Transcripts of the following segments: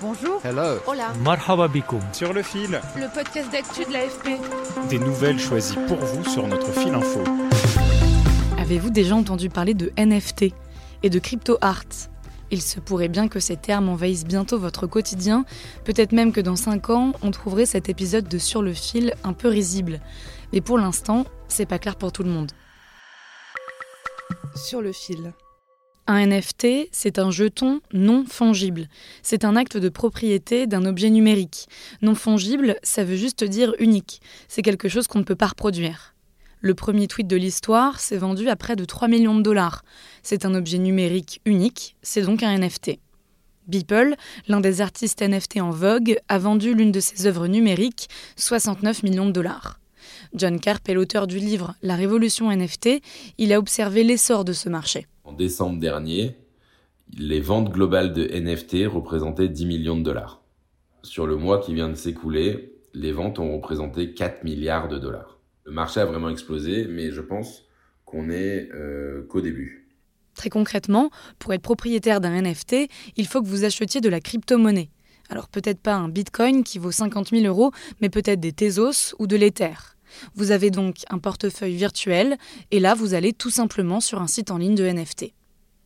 Bonjour. Hello. Hola. Marhaba bikoum. Sur le fil, Le podcast d'actu de l'AFP. des nouvelles choisies pour vous sur notre fil info. Avez-vous déjà entendu parler de NFT et de crypto art? Il se pourrait bien que ces termes envahissent bientôt votre quotidien, peut-être même que dans 5 ans, on trouverait cet épisode de Sur le fil un peu risible. Mais pour l'instant, c'est pas clair pour tout le monde. Sur le fil. Un NFT, c'est un jeton non fongible. C'est un acte de propriété d'un objet numérique. Non fongible, ça veut juste dire unique. C'est quelque chose qu'on ne peut pas reproduire. Le premier tweet de l'histoire s'est vendu à près de 3 millions de dollars. C'est un objet numérique unique, c'est donc un NFT. Beeple, l'un des artistes NFT en vogue, a vendu l'une de ses œuvres numériques, 69 millions de dollars. John Carp est l'auteur du livre La révolution NFT. Il a observé l'essor de ce marché. En décembre dernier, les ventes globales de NFT représentaient 10 millions de dollars. Sur le mois qui vient de s'écouler, les ventes ont représenté 4 milliards de dollars. Le marché a vraiment explosé, mais je pense qu'on est euh, qu'au début. Très concrètement, pour être propriétaire d'un NFT, il faut que vous achetiez de la crypto-monnaie. Alors peut-être pas un bitcoin qui vaut 50 000 euros, mais peut-être des Tezos ou de l'Ether. Vous avez donc un portefeuille virtuel, et là vous allez tout simplement sur un site en ligne de NFT.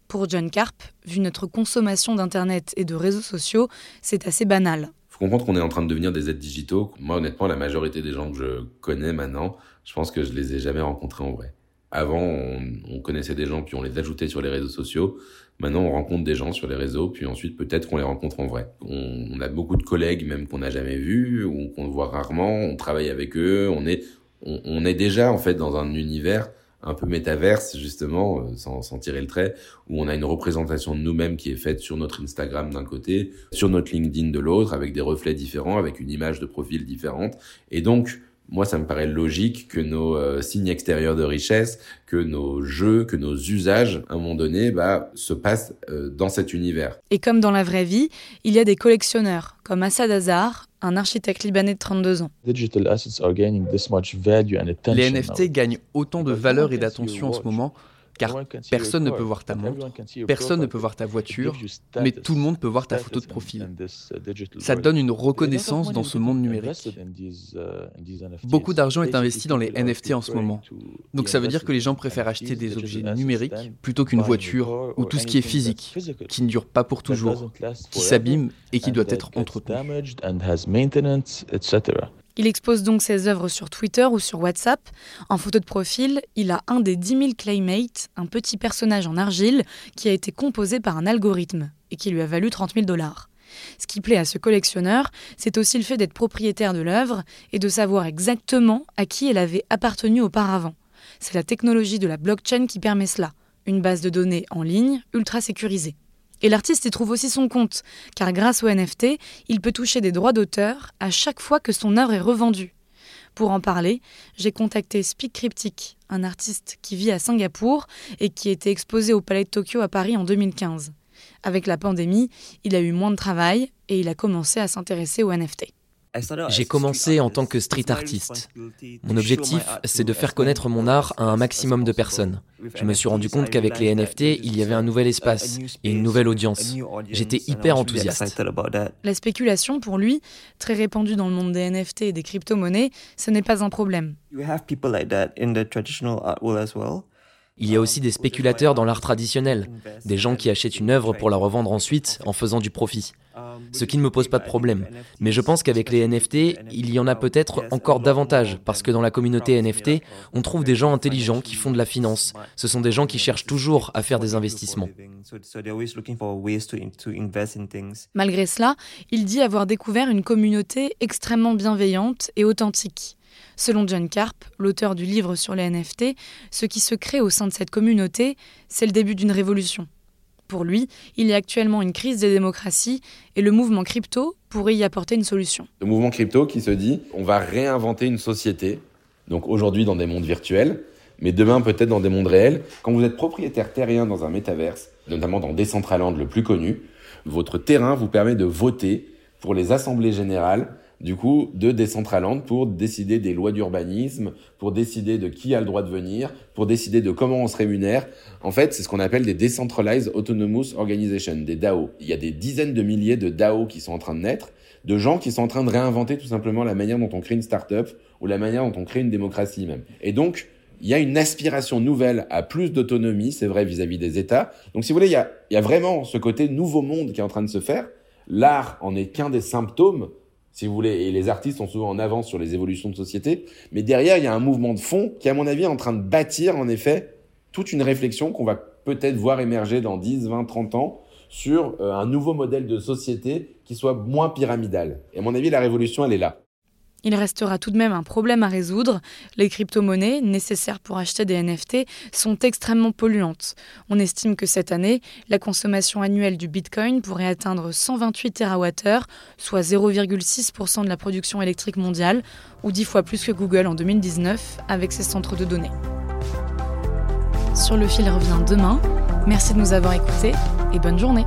Pour John Carp, vu notre consommation d'Internet et de réseaux sociaux, c'est assez banal. faut comprendre qu'on est en train de devenir des aides digitaux. Moi, honnêtement, la majorité des gens que je connais maintenant, je pense que je les ai jamais rencontrés en vrai. Avant, on, on connaissait des gens, puis on les ajoutait sur les réseaux sociaux. Maintenant, on rencontre des gens sur les réseaux, puis ensuite, peut-être qu'on les rencontre en vrai. On, on a beaucoup de collègues, même qu'on n'a jamais vus, ou qu'on voit rarement. On travaille avec eux. On est, on, on est déjà, en fait, dans un univers un peu métaverse, justement, euh, sans, sans tirer le trait, où on a une représentation de nous-mêmes qui est faite sur notre Instagram d'un côté, sur notre LinkedIn de l'autre, avec des reflets différents, avec une image de profil différente. Et donc, moi, ça me paraît logique que nos euh, signes extérieurs de richesse, que nos jeux, que nos usages, à un moment donné, bah, se passent euh, dans cet univers. Et comme dans la vraie vie, il y a des collectionneurs, comme Assad Azar, un architecte libanais de 32 ans. Digital assets are gaining this much value and attention Les now. NFT gagnent autant de valeur et d'attention en ce moment, car personne ne peut voir ta montre, personne ne peut voir ta voiture, mais tout le monde peut voir ta photo de profil. Ça donne une reconnaissance dans ce monde numérique. Beaucoup d'argent est investi dans les NFT en ce moment. Donc ça veut dire que les gens préfèrent acheter des objets numériques plutôt qu'une voiture ou tout ce qui est physique, qui ne dure pas pour toujours, qui s'abîme et qui doit être entretenu. Il expose donc ses œuvres sur Twitter ou sur WhatsApp. En photo de profil, il a un des 10 000 Claymates, un petit personnage en argile qui a été composé par un algorithme et qui lui a valu 30 000 dollars. Ce qui plaît à ce collectionneur, c'est aussi le fait d'être propriétaire de l'œuvre et de savoir exactement à qui elle avait appartenu auparavant. C'est la technologie de la blockchain qui permet cela, une base de données en ligne ultra sécurisée. Et l'artiste y trouve aussi son compte, car grâce au NFT, il peut toucher des droits d'auteur à chaque fois que son œuvre est revendue. Pour en parler, j'ai contacté Speak Cryptic, un artiste qui vit à Singapour et qui était exposé au Palais de Tokyo à Paris en 2015. Avec la pandémie, il a eu moins de travail et il a commencé à s'intéresser aux NFT. J'ai commencé en tant que street artiste. Mon objectif, c'est de faire connaître mon art à un maximum de personnes. Je me suis rendu compte qu'avec les NFT, il y avait un nouvel espace et une nouvelle audience. J'étais hyper enthousiaste. La spéculation, pour lui, très répandue dans le monde des NFT et des crypto-monnaies, ce n'est pas un problème. Il y a aussi des spéculateurs dans l'art traditionnel, des gens qui achètent une œuvre pour la revendre ensuite en faisant du profit. Ce qui ne me pose pas de problème. Mais je pense qu'avec les NFT, il y en a peut-être encore davantage, parce que dans la communauté NFT, on trouve des gens intelligents qui font de la finance. Ce sont des gens qui cherchent toujours à faire des investissements. Malgré cela, il dit avoir découvert une communauté extrêmement bienveillante et authentique. Selon John Carp, l'auteur du livre sur les NFT, ce qui se crée au sein de cette communauté, c'est le début d'une révolution. Pour lui, il y a actuellement une crise des démocraties et le mouvement crypto pourrait y apporter une solution. Le mouvement crypto qui se dit on va réinventer une société, donc aujourd'hui dans des mondes virtuels, mais demain peut-être dans des mondes réels. Quand vous êtes propriétaire terrien dans un métaverse, notamment dans Decentraland le plus connu, votre terrain vous permet de voter pour les assemblées générales du coup, de Decentraland pour décider des lois d'urbanisme, pour décider de qui a le droit de venir, pour décider de comment on se rémunère. En fait, c'est ce qu'on appelle des Decentralized Autonomous Organizations, des DAO. Il y a des dizaines de milliers de DAO qui sont en train de naître, de gens qui sont en train de réinventer tout simplement la manière dont on crée une start-up ou la manière dont on crée une démocratie même. Et donc, il y a une aspiration nouvelle à plus d'autonomie, c'est vrai, vis-à-vis des États. Donc, si vous voulez, il y a vraiment ce côté nouveau monde qui est en train de se faire. L'art en est qu'un des symptômes si vous voulez, et les artistes sont souvent en avance sur les évolutions de société, mais derrière, il y a un mouvement de fond qui, à mon avis, est en train de bâtir, en effet, toute une réflexion qu'on va peut-être voir émerger dans 10, 20, 30 ans sur euh, un nouveau modèle de société qui soit moins pyramidal. Et à mon avis, la révolution, elle est là. Il restera tout de même un problème à résoudre. Les crypto-monnaies nécessaires pour acheter des NFT sont extrêmement polluantes. On estime que cette année, la consommation annuelle du Bitcoin pourrait atteindre 128 TWh, soit 0,6% de la production électrique mondiale, ou 10 fois plus que Google en 2019 avec ses centres de données. Sur le fil revient demain. Merci de nous avoir écoutés et bonne journée.